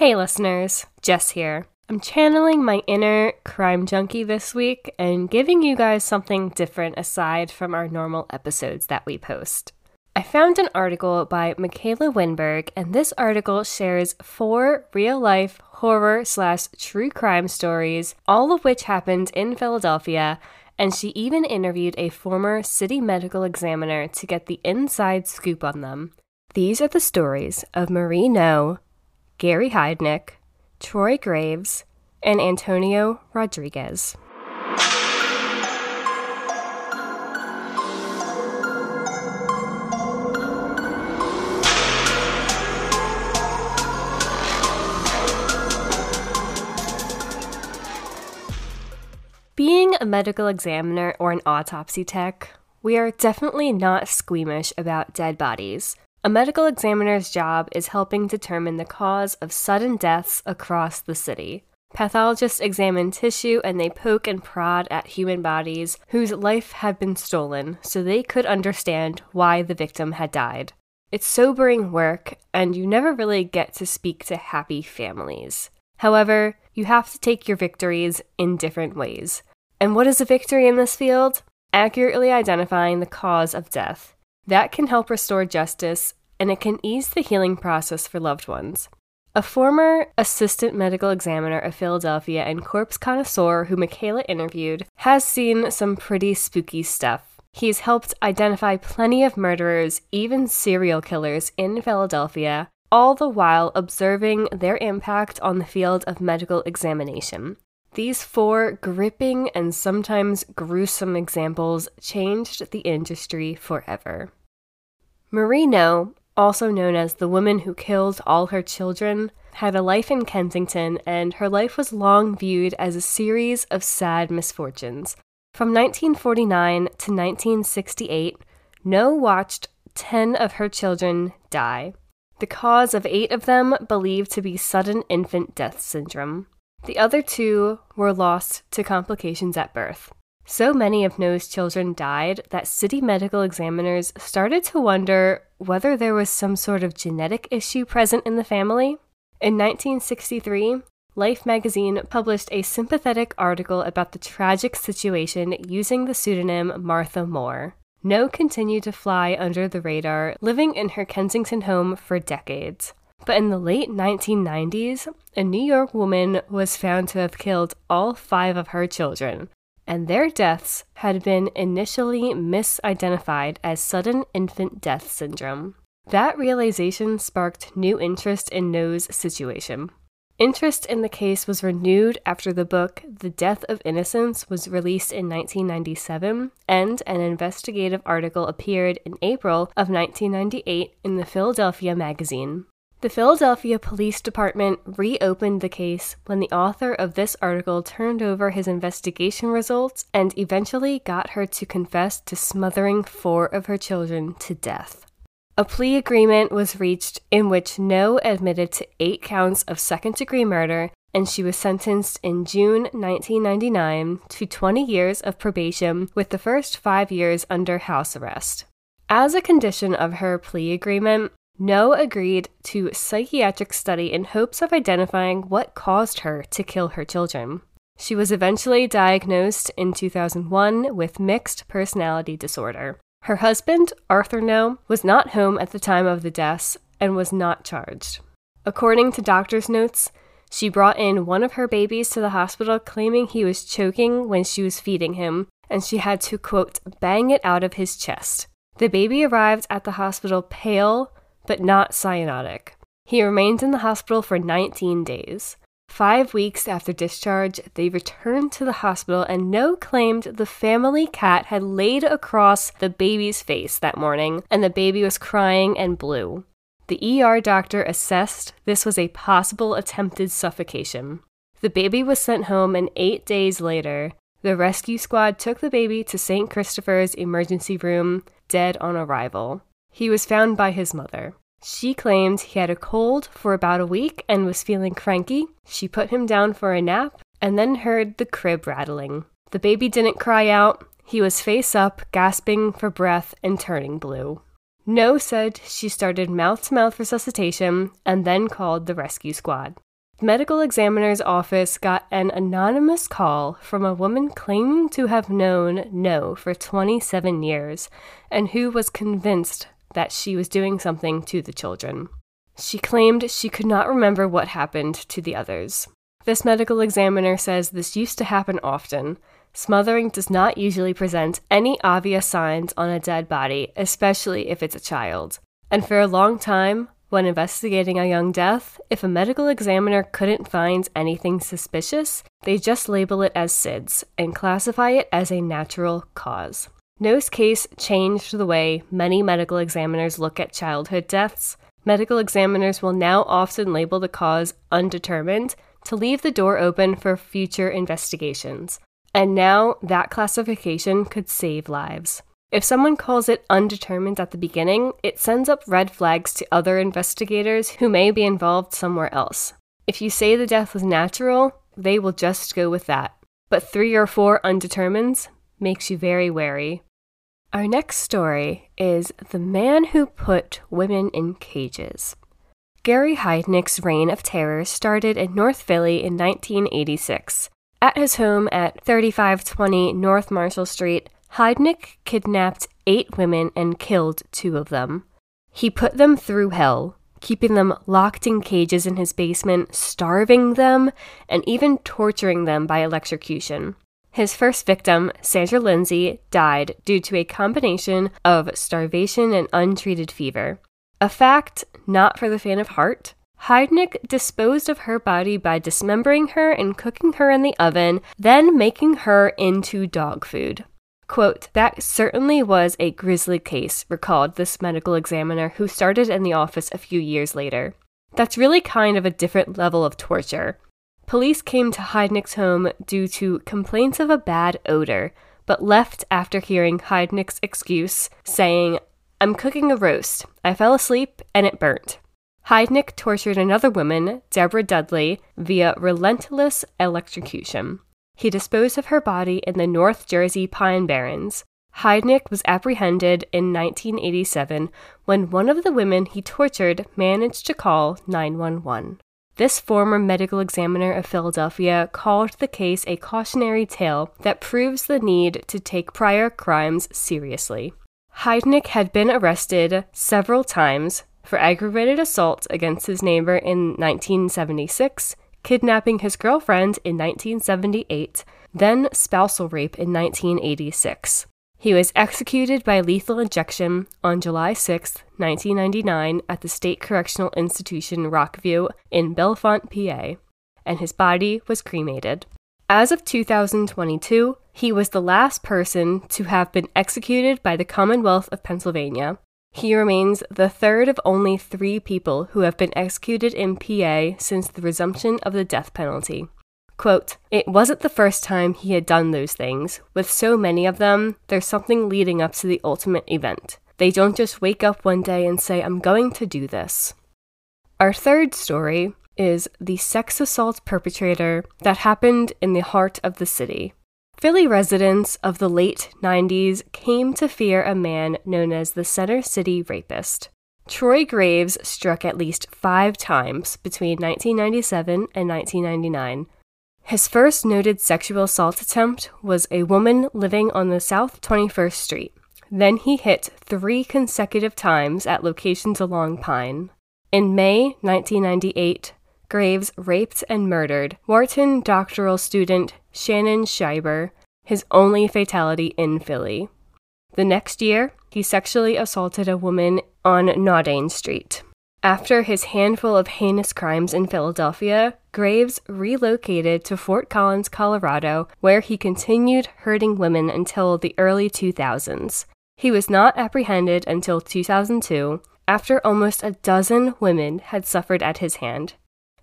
Hey, listeners, Jess here. I'm channeling my inner crime junkie this week and giving you guys something different aside from our normal episodes that we post. I found an article by Michaela Winberg, and this article shares four real life horror slash true crime stories, all of which happened in Philadelphia. And she even interviewed a former city medical examiner to get the inside scoop on them. These are the stories of Marie Gary Heidnik, Troy Graves, and Antonio Rodriguez. Being a medical examiner or an autopsy tech, we are definitely not squeamish about dead bodies. A medical examiner's job is helping determine the cause of sudden deaths across the city. Pathologists examine tissue and they poke and prod at human bodies whose life had been stolen so they could understand why the victim had died. It's sobering work, and you never really get to speak to happy families. However, you have to take your victories in different ways. And what is a victory in this field? Accurately identifying the cause of death. That can help restore justice and it can ease the healing process for loved ones. A former assistant medical examiner of Philadelphia and corpse connoisseur who Michaela interviewed has seen some pretty spooky stuff. He's helped identify plenty of murderers, even serial killers, in Philadelphia, all the while observing their impact on the field of medical examination. These four gripping and sometimes gruesome examples changed the industry forever. Marie Noe, also known as the woman who killed all her children, had a life in Kensington, and her life was long viewed as a series of sad misfortunes. From 1949 to 1968, Noe watched 10 of her children die. The cause of eight of them believed to be sudden infant death syndrome. The other two were lost to complications at birth. So many of Noe's children died that city medical examiners started to wonder whether there was some sort of genetic issue present in the family. In 1963, Life magazine published a sympathetic article about the tragic situation using the pseudonym Martha Moore. Noe continued to fly under the radar, living in her Kensington home for decades. But in the late 1990s, a New York woman was found to have killed all five of her children, and their deaths had been initially misidentified as sudden infant death syndrome. That realization sparked new interest in Noe's situation. Interest in the case was renewed after the book The Death of Innocence was released in 1997, and an investigative article appeared in April of 1998 in the Philadelphia Magazine. The Philadelphia Police Department reopened the case when the author of this article turned over his investigation results and eventually got her to confess to smothering four of her children to death. A plea agreement was reached in which Noe admitted to eight counts of second degree murder, and she was sentenced in June 1999 to 20 years of probation, with the first five years under house arrest. As a condition of her plea agreement, Noe agreed to psychiatric study in hopes of identifying what caused her to kill her children. She was eventually diagnosed in 2001 with mixed personality disorder. Her husband, Arthur Noe, was not home at the time of the deaths and was not charged. According to doctor's notes, she brought in one of her babies to the hospital claiming he was choking when she was feeding him, and she had to, quote, bang it out of his chest. The baby arrived at the hospital pale, but not cyanotic. He remained in the hospital for 19 days. Five weeks after discharge, they returned to the hospital, and Noe claimed the family cat had laid across the baby's face that morning, and the baby was crying and blue. The ER doctor assessed this was a possible attempted suffocation. The baby was sent home, and eight days later, the rescue squad took the baby to St. Christopher's emergency room, dead on arrival. He was found by his mother. She claimed he had a cold for about a week and was feeling cranky. She put him down for a nap and then heard the crib rattling. The baby didn't cry out. He was face up, gasping for breath and turning blue. Noe said she started mouth to mouth resuscitation and then called the rescue squad. The medical examiner's office got an anonymous call from a woman claiming to have known Noe for 27 years and who was convinced that she was doing something to the children. She claimed she could not remember what happened to the others. This medical examiner says this used to happen often. Smothering does not usually present any obvious signs on a dead body, especially if it's a child. And for a long time, when investigating a young death, if a medical examiner couldn't find anything suspicious, they just label it as SIDS and classify it as a natural cause. Noe's case changed the way many medical examiners look at childhood deaths. Medical examiners will now often label the cause undetermined to leave the door open for future investigations. And now that classification could save lives. If someone calls it undetermined at the beginning, it sends up red flags to other investigators who may be involved somewhere else. If you say the death was natural, they will just go with that. But three or four undetermineds makes you very wary. Our next story is The Man Who Put Women in Cages. Gary Heidnik's reign of terror started in North Philly in 1986. At his home at 3520 North Marshall Street, Heidnik kidnapped eight women and killed two of them. He put them through hell, keeping them locked in cages in his basement, starving them, and even torturing them by electrocution. His first victim, Sandra Lindsay, died due to a combination of starvation and untreated fever. A fact not for the faint of heart. Heidnik disposed of her body by dismembering her and cooking her in the oven, then making her into dog food. Quote, that certainly was a grisly case, recalled this medical examiner who started in the office a few years later. That's really kind of a different level of torture. Police came to Heidnik's home due to complaints of a bad odor, but left after hearing Heidnik's excuse, saying, I'm cooking a roast. I fell asleep and it burnt. Heidnik tortured another woman, Deborah Dudley, via relentless electrocution. He disposed of her body in the North Jersey Pine Barrens. Heidnik was apprehended in 1987 when one of the women he tortured managed to call 911. This former medical examiner of Philadelphia called the case a cautionary tale that proves the need to take prior crimes seriously. Heidnik had been arrested several times for aggravated assault against his neighbor in 1976 kidnapping his girlfriend in 1978, then spousal rape in 1986. He was executed by lethal injection on July 6, 1999, at the State Correctional Institution Rockview in Bellefonte, PA, and his body was cremated. As of 2022, he was the last person to have been executed by the Commonwealth of Pennsylvania, he remains the third of only three people who have been executed in PA since the resumption of the death penalty. Quote, It wasn't the first time he had done those things. With so many of them, there's something leading up to the ultimate event. They don't just wake up one day and say, I'm going to do this. Our third story is the sex assault perpetrator that happened in the heart of the city. Philly residents of the late 90s came to fear a man known as the Center City Rapist. Troy Graves struck at least five times between 1997 and 1999. His first noted sexual assault attempt was a woman living on the South 21st Street. Then he hit three consecutive times at locations along Pine. In May 1998, Graves raped and murdered Wharton doctoral student Shannon Schreiber, his only fatality in Philly. The next year, he sexually assaulted a woman on Naudain Street. After his handful of heinous crimes in Philadelphia, Graves relocated to Fort Collins, Colorado, where he continued hurting women until the early 2000s. He was not apprehended until 2002, after almost a dozen women had suffered at his hand.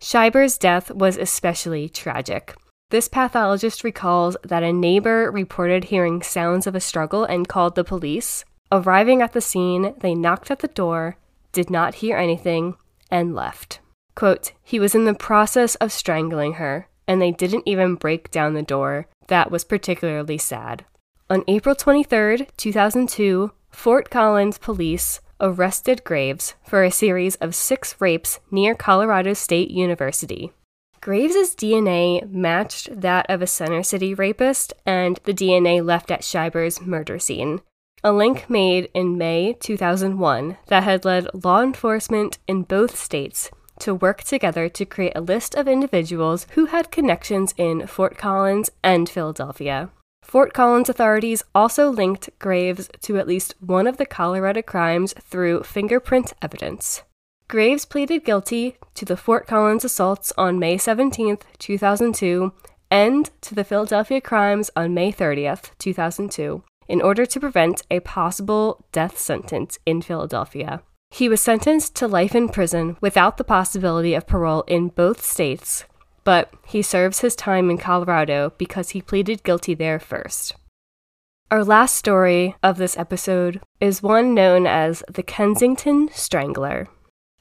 Schreiber's death was especially tragic. This pathologist recalls that a neighbor reported hearing sounds of a struggle and called the police. Arriving at the scene, they knocked at the door, did not hear anything, and left. Quote, he was in the process of strangling her, and they didn't even break down the door. That was particularly sad. On April 23, 2002, Fort Collins police arrested Graves for a series of six rapes near Colorado State University. Graves' DNA matched that of a Center City rapist and the DNA left at Schreiber's murder scene, a link made in May 2001 that had led law enforcement in both states to work together to create a list of individuals who had connections in Fort Collins and Philadelphia. Fort Collins authorities also linked Graves to at least one of the Colorado crimes through fingerprint evidence. Graves pleaded guilty to the Fort Collins assaults on May 17, 2002, and to the Philadelphia crimes on May 30, 2002, in order to prevent a possible death sentence in Philadelphia. He was sentenced to life in prison without the possibility of parole in both states, but he serves his time in Colorado because he pleaded guilty there first. Our last story of this episode is one known as the Kensington Strangler.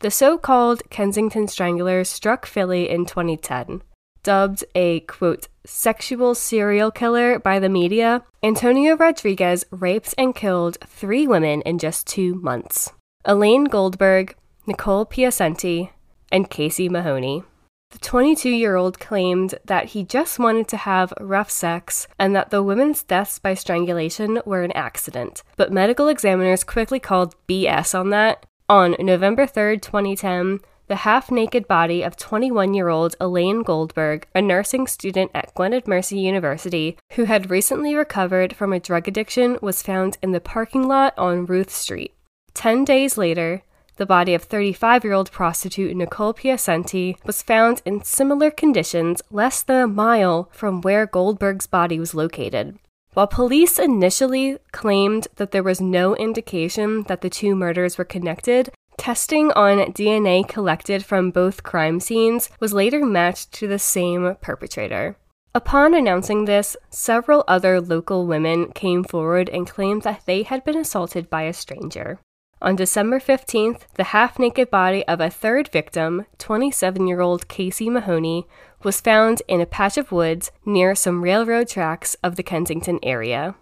The so called Kensington Strangler struck Philly in 2010. Dubbed a quote, sexual serial killer by the media, Antonio Rodriguez raped and killed three women in just two months Elaine Goldberg, Nicole Piacenti, and Casey Mahoney. The 22 year old claimed that he just wanted to have rough sex and that the women's deaths by strangulation were an accident, but medical examiners quickly called BS on that on November 3, 2010, the half naked body of 21 year old Elaine Goldberg, a nursing student at Gwynedd Mercy University who had recently recovered from a drug addiction, was found in the parking lot on Ruth Street. Ten days later, the body of 35 year old prostitute Nicole Piacenti was found in similar conditions less than a mile from where Goldberg's body was located. While police initially claimed that there was no indication that the two murders were connected, testing on DNA collected from both crime scenes was later matched to the same perpetrator. Upon announcing this, several other local women came forward and claimed that they had been assaulted by a stranger. On December 15th, the half naked body of a third victim, 27 year old Casey Mahoney, was found in a patch of woods near some railroad tracks of the Kensington area.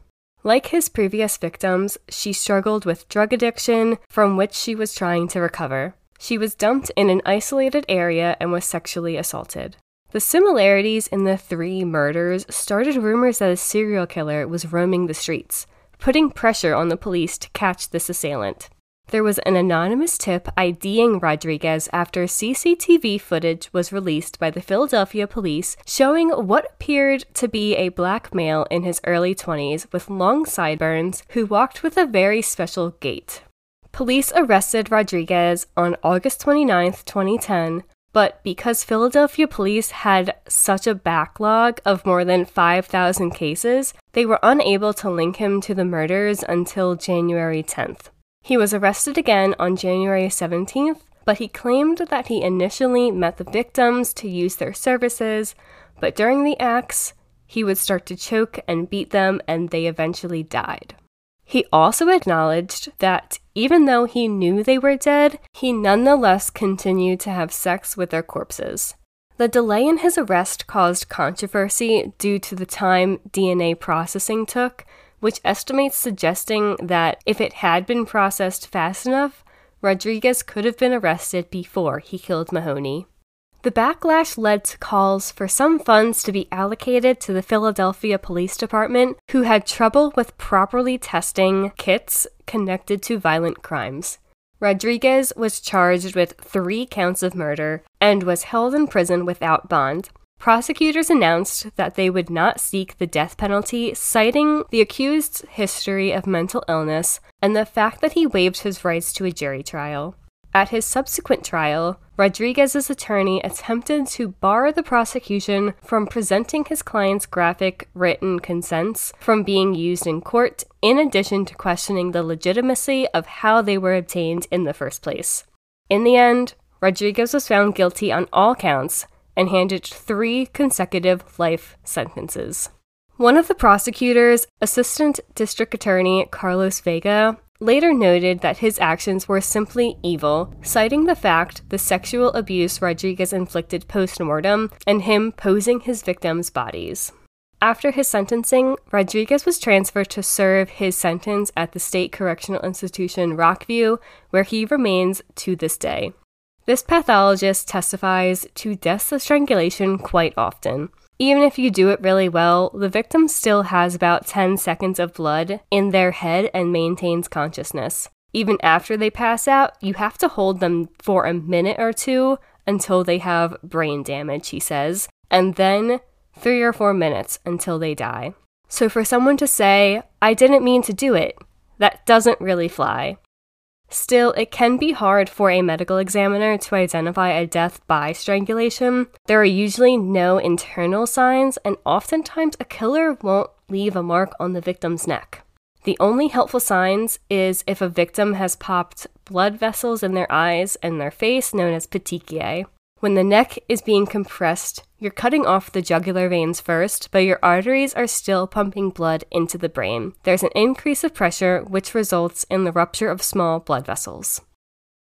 Like his previous victims, she struggled with drug addiction from which she was trying to recover. She was dumped in an isolated area and was sexually assaulted. The similarities in the three murders started rumors that a serial killer was roaming the streets, putting pressure on the police to catch this assailant. There was an anonymous tip IDing Rodriguez after CCTV footage was released by the Philadelphia police showing what appeared to be a black male in his early 20s with long sideburns who walked with a very special gait. Police arrested Rodriguez on August 29, 2010, but because Philadelphia police had such a backlog of more than 5,000 cases, they were unable to link him to the murders until January 10th. He was arrested again on January 17th, but he claimed that he initially met the victims to use their services, but during the acts, he would start to choke and beat them, and they eventually died. He also acknowledged that even though he knew they were dead, he nonetheless continued to have sex with their corpses. The delay in his arrest caused controversy due to the time DNA processing took, which estimates suggesting that if it had been processed fast enough, Rodriguez could have been arrested before he killed Mahoney. The backlash led to calls for some funds to be allocated to the Philadelphia Police Department, who had trouble with properly testing kits connected to violent crimes. Rodriguez was charged with three counts of murder and was held in prison without bond, Prosecutors announced that they would not seek the death penalty, citing the accused's history of mental illness and the fact that he waived his rights to a jury trial. At his subsequent trial, Rodriguez's attorney attempted to bar the prosecution from presenting his client's graphic written consents from being used in court, in addition to questioning the legitimacy of how they were obtained in the first place. In the end, Rodriguez was found guilty on all counts, and handed three consecutive life sentences. One of the prosecutors, Assistant District Attorney Carlos Vega, later noted that his actions were simply evil, citing the fact the sexual abuse Rodriguez inflicted post mortem and him posing his victims' bodies. After his sentencing, Rodriguez was transferred to serve his sentence at the State Correctional Institution Rockview, where he remains to this day. This pathologist testifies to deaths of strangulation quite often. Even if you do it really well, the victim still has about 10 seconds of blood in their head and maintains consciousness. Even after they pass out, you have to hold them for a minute or two until they have brain damage, he says, and then three or four minutes until they die. So for someone to say, I didn't mean to do it, that doesn't really fly. Still, it can be hard for a medical examiner to identify a death by strangulation. There are usually no internal signs, and oftentimes a killer won't leave a mark on the victim's neck. The only helpful signs is if a victim has popped blood vessels in their eyes and their face, known as petechiae. When the neck is being compressed, you're cutting off the jugular veins first, but your arteries are still pumping blood into the brain. There's an increase of pressure, which results in the rupture of small blood vessels.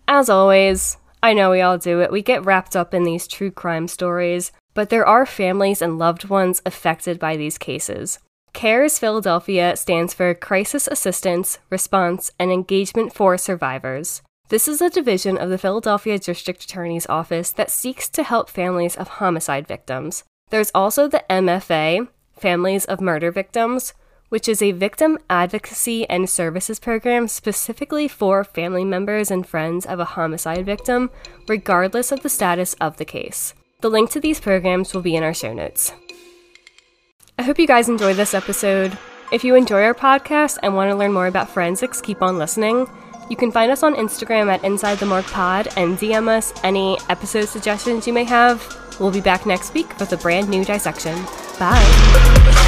As always, I know we all do it, we get wrapped up in these true crime stories, but there are families and loved ones affected by these cases. CARES Philadelphia stands for Crisis Assistance, Response, and Engagement for Survivors. This is a division of the Philadelphia District Attorney's Office that seeks to help families of homicide victims. There's also the MFA, Families of Murder Victims, which is a victim advocacy and services program specifically for family members and friends of a homicide victim, regardless of the status of the case. The link to these programs will be in our show notes. I hope you guys enjoyed this episode. If you enjoy our podcast and want to learn more about forensics, keep on listening. You can find us on Instagram at Inside the Morgue Pod and DM us any episode suggestions you may have. We'll be back next week with a brand new dissection. Bye.